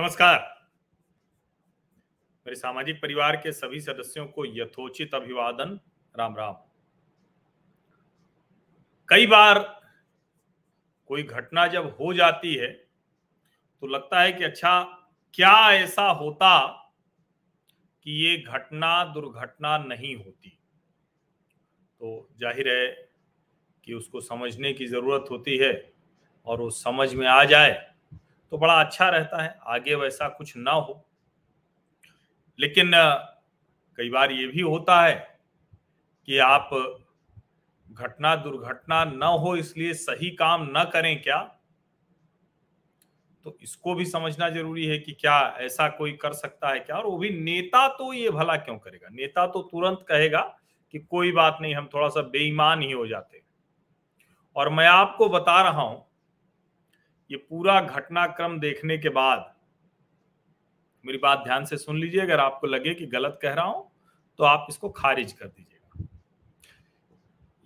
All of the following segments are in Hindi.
नमस्कार। मेरे सामाजिक परिवार के सभी सदस्यों को यथोचित अभिवादन। राम राम। कई बार कोई घटना जब हो जाती है तो लगता है कि अच्छा क्या ऐसा होता कि ये घटना दुर्घटना नहीं होती? तो ज़ाहिर है कि उसको समझने की ज़रूरत होती है और वो समझ में आ जाए तो बड़ा अच्छा रहता है, आगे वैसा कुछ ना हो। लेकिन कई बार ये भी होता है कि आप घटना दुर्घटना न हो, इसलिए सही काम न करें क्या? तो इसको भी समझना ज़रूरी है कि क्या ऐसा कोई कर सकता है क्या? और वो भी नेता तो ये भला क्यों करेगा? नेता तो तुरंत कहेगा कि कोई बात नहीं, हम थोड़ा सा बेईमान ही हो जाते और मैं आपको बता रहा हूँ ये पूरा घटनाक्रम देखने के बाद मेरी बात ध्यान से सुन लीजिए। अगर आपको लगे कि गलत कह रहा हूँ तो आप इसको खारिज कर दीजिएगा।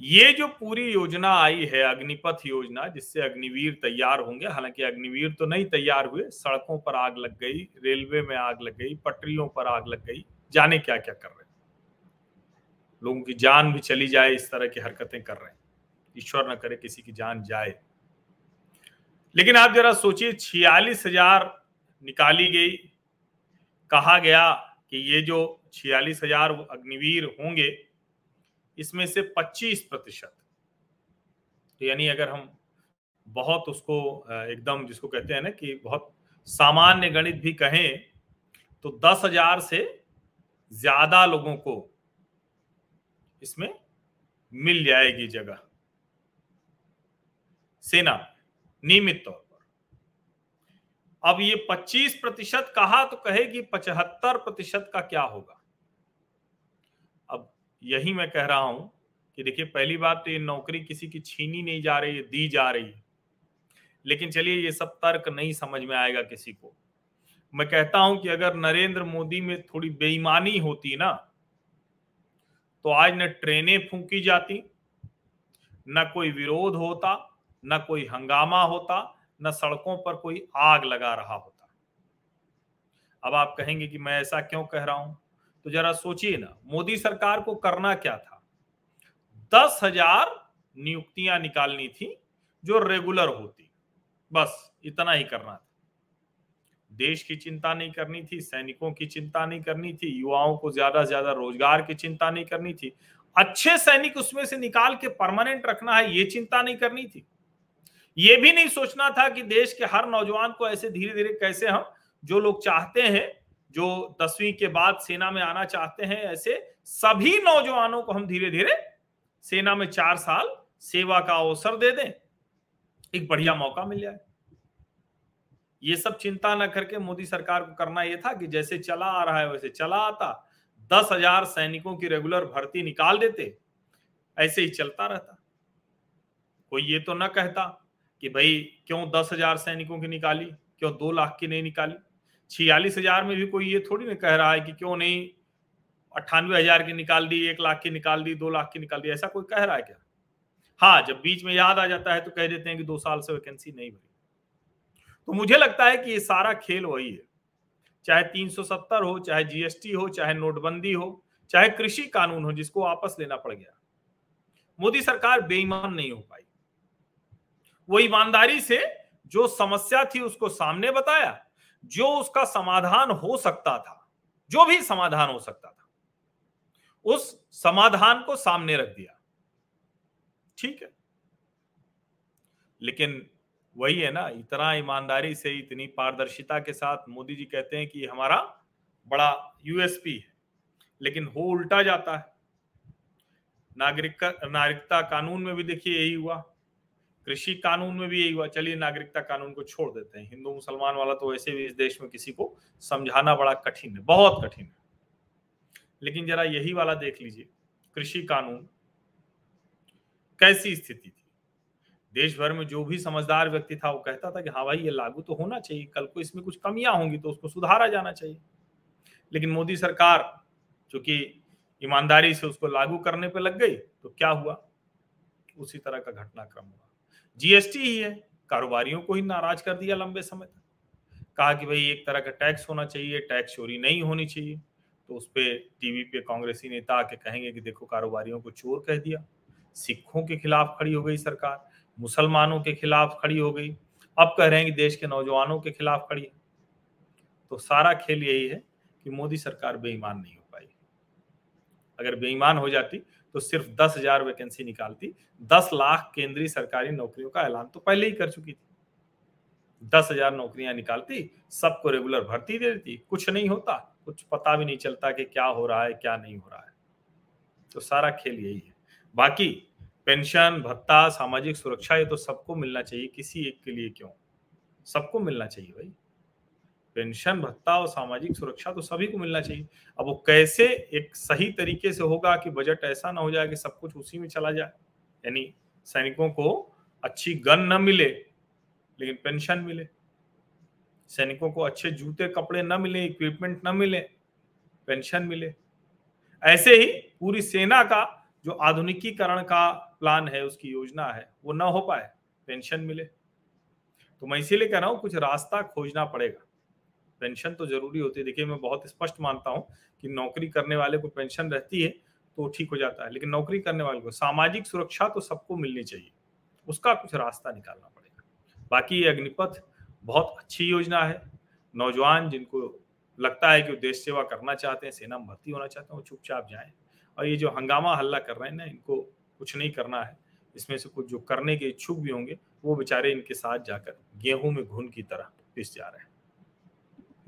ये जो पूरी योजना आई है, अग्निपथ योजना, जिससे अग्निवीर तैयार होंगे, हालाँकि अग्निवीर तो नहीं तैयार हुए, सड़कों पर आग लग गई, रेलवे में आग लग गई, पटरियों पर आग लग गई, जाने क्या क्या कर रहे लोगों की जान भी चली जाए, इस तरह की हरकतें कर रहे हैं। ईश्वर न करे किसी की जान जाए। लेकिन आप जरा सोचिए, छियालीस हज़ार निकाली गई। कहा गया कि ये जो छियालीस हज़ार अग्निवीर होंगे, इसमें से 25 प्रतिशत। तो यानी अगर हम बहुत उसको एकदम जिसको कहते हैं ना कि बहुत सामान्य गणित भी कहें तो दस हज़ार से ज़्यादा लोगों को इसमें मिल जाएगी जगह। सेना। नियमित तौर पर। अब ये 25 प्रतिशत कहा तो कहेगी पचहत्तर प्रतिशत का क्या होगा? अब यही मैं कह रहा हूँ कि देखिए, पहली बात तो ये नौकरी किसी की छीनी नहीं जा रही है दी जा रही है। लेकिन चलिए, ये सब तर्क नहीं समझ में आएगा किसी को। मैं कहता हूँ कि अगर नरेंद्र मोदी में थोड़ी बेईमानी होती ना तो आज न ट्रेनें फूंकी जाती, न कोई विरोध होता न कोई हंगामा होता, न सड़कों पर कोई आग लगा रहा होता। अब आप कहेंगे कि मैं ऐसा क्यों कह रहा हूँ? तो जरा सोचिए ना, मोदी सरकार को करना क्या था? दस हज़ार नियुक्तियाँ निकालनी थी जो रेगुलर होती। बस इतना ही करना था। देश की चिंता नहीं करनी थी, सैनिकों की चिंता नहीं करनी थी, युवाओं को ज़्यादा से ज़्यादा रोज़गार की चिंता नहीं करनी थी। अच्छे सैनिक उसमें से निकाल के परमानेंट रखना है, ये चिंता नहीं करनी थी। ये भी नहीं सोचना था कि देश के हर नौजवान को ऐसे धीरे धीरे कैसे हम, जो लोग चाहते हैं, जो दसवीं के बाद सेना में आना चाहते हैं, ऐसे सभी नौजवानों को हम धीरे धीरे सेना में चार साल सेवा का अवसर दे दें। एक बढ़िया मौका मिल जाए। ये सब चिंता न करके मोदी सरकार को करना यह था कि जैसे चला आ रहा है, वैसे चला आता। दस हज़ार सैनिकों की रेगुलर भर्ती निकाल देते। ऐसे ही चलता रहता। कोई ये तो न कहता। कि भाई क्यों दस हज़ार सैनिकों की निकाली, क्यों दो लाख की नहीं निकाली? छियालीस हज़ार में भी कोई ये थोड़ी ना कह रहा है कि क्यों नहीं अट्ठानवे हज़ार की निकाल दी, एक लाख की निकाल दी, दो लाख की निकाल दी, ऐसा कोई कह रहा है क्या? हाँ जब बीच में याद आ जाता है तो कह देते हैं कि दो साल से वैकेंसी नहीं भरी। तो मुझे लगता है कि ये सारा खेल वही है। चाहे 370 हो, चाहे जीएसटी हो, चाहे नोटबंदी हो, चाहे कृषि कानून हो, जिसको वापस लेना पड़ गया। मोदी सरकार बेईमान नहीं हो पाई। वो ईमानदारी से जो समस्या थी उसको सामने बताया, जो उसका समाधान हो सकता था, जो भी समाधान हो सकता था, उस समाधान को सामने रख दिया। ठीक है। लेकिन वही है ना, इतना ईमानदारी से, इतनी पारदर्शिता के साथ मोदी जी कहते हैं कि हमारा बड़ा यूएसपी है, लेकिन हो उल्टा जाता है। नागरिक नागरिकता कानून में भी देखिए यही हुआ। कृषि कानून में भी यही हुआ चलिए, नागरिकता कानून को छोड़ देते हैं। हिंदू, मुसलमान वाला तो वैसे भी इस देश में किसी को समझाना बड़ा कठिन है, बहुत कठिन है। लेकिन जरा यही वाला देख लीजिए, कृषि कानून कैसी स्थिति थी? देश भर में जो भी समझदार व्यक्ति था, वो कहता था कि हाँ भाई, ये लागू तो होना चाहिए, कल को इसमें कुछ कमियाँ होंगी तो उसको सुधारा जाना चाहिए। लेकिन मोदी सरकार चूँकि ईमानदारी से उसको लागू करने पर लग गई तो क्या हुआ? उसी तरह का घटनाक्रम हुआ। जीएसटी ही है। कारोबारियों को ही नाराज़ कर दिया लंबे समय तक। कहा कि भाई, एक तरह का टैक्स होना चाहिए, टैक्स चोरी नहीं होनी चाहिए। तो उस पर टीवी पे कांग्रेसी नेता आके कहेंगे कि देखो, कारोबारियों को चोर कह दिया। सिखों के खिलाफ खड़ी हो गई सरकार। मुसलमानों के खिलाफ खड़ी हो गई। अब कह रहे हैं कि देश के नौजवानों के खिलाफ खड़ी है। तो सारा खेल यही है कि मोदी सरकार बेईमान नहीं हो पाई। अगर बेईमान हो जाती तो सिर्फ़ दस हज़ार वैकेंसी निकालती, दस लाख केंद्रीय सरकारी नौकरियों का ऐलान तो पहले ही कर चुकी थी। दस हज़ार नौकरियाँ निकालती, सबको रेगुलर भर्ती दे देती, कुछ नहीं होता, कुछ पता भी नहीं चलता कि क्या हो रहा है, क्या नहीं हो रहा है। तो सारा खेल यही है। बाकी पेंशन, भत्ता, सामाजिक सुरक्षा, ये तो सबको मिलना चाहिए, किसी एक के लिए क्यों? सबको मिलना चाहिए भाई। पेंशन, भत्ता और सामाजिक सुरक्षा तो सभी को मिलना चाहिए। अब वो कैसे एक सही तरीके से होगा कि बजट ऐसा ना हो जाए कि सब कुछ उसी में चला जाए? यानी सैनिकों को अच्छी गन न मिले, लेकिन पेंशन मिले। सैनिकों को अच्छे जूते, कपड़े न मिले इक्विपमेंट न मिले, पेंशन मिले। ऐसे ही पूरी सेना का जो आधुनिकीकरण का प्लान है, उसकी योजना है, वो न हो पाए, पेंशन मिले। तो मैं इसीलिए कह रहा हूँ, कुछ रास्ता खोजना पड़ेगा। पेंशन तो ज़रूरी होती है। देखिए, मैं बहुत स्पष्ट मानता हूँ कि नौकरी करने वाले को पेंशन रहती है तो ठीक हो जाता है, लेकिन नौकरी करने वाले को सामाजिक सुरक्षा तो सबको मिलनी चाहिए, उसका कुछ रास्ता निकालना पड़ेगा। बाकी ये अग्निपथ बहुत अच्छी योजना है। नौजवान जिनको लगता है कि वो देश सेवा करना चाहते हैं सेना में भर्ती होना चाहते हैं, वो चुपचाप जाए। और ये जो हंगामा हल्ला कर रहे हैं ना, इनको कुछ नहीं करना है। इसमें से कुछ जो करने के इच्छुक भी होंगे, वो बेचारे इनके साथ जाकर गेहूँ में घुन की तरह पिस जा रहे हैं।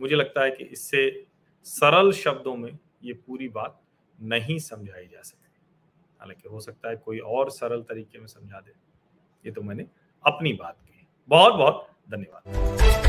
मुझे लगता है कि इससे सरल शब्दों में ये पूरी बात नहीं समझाई जा सकती। हालाँकि हो सकता है कोई और सरल तरीके में समझा दे। ये तो मैंने अपनी बात की बहुत बहुत धन्यवाद।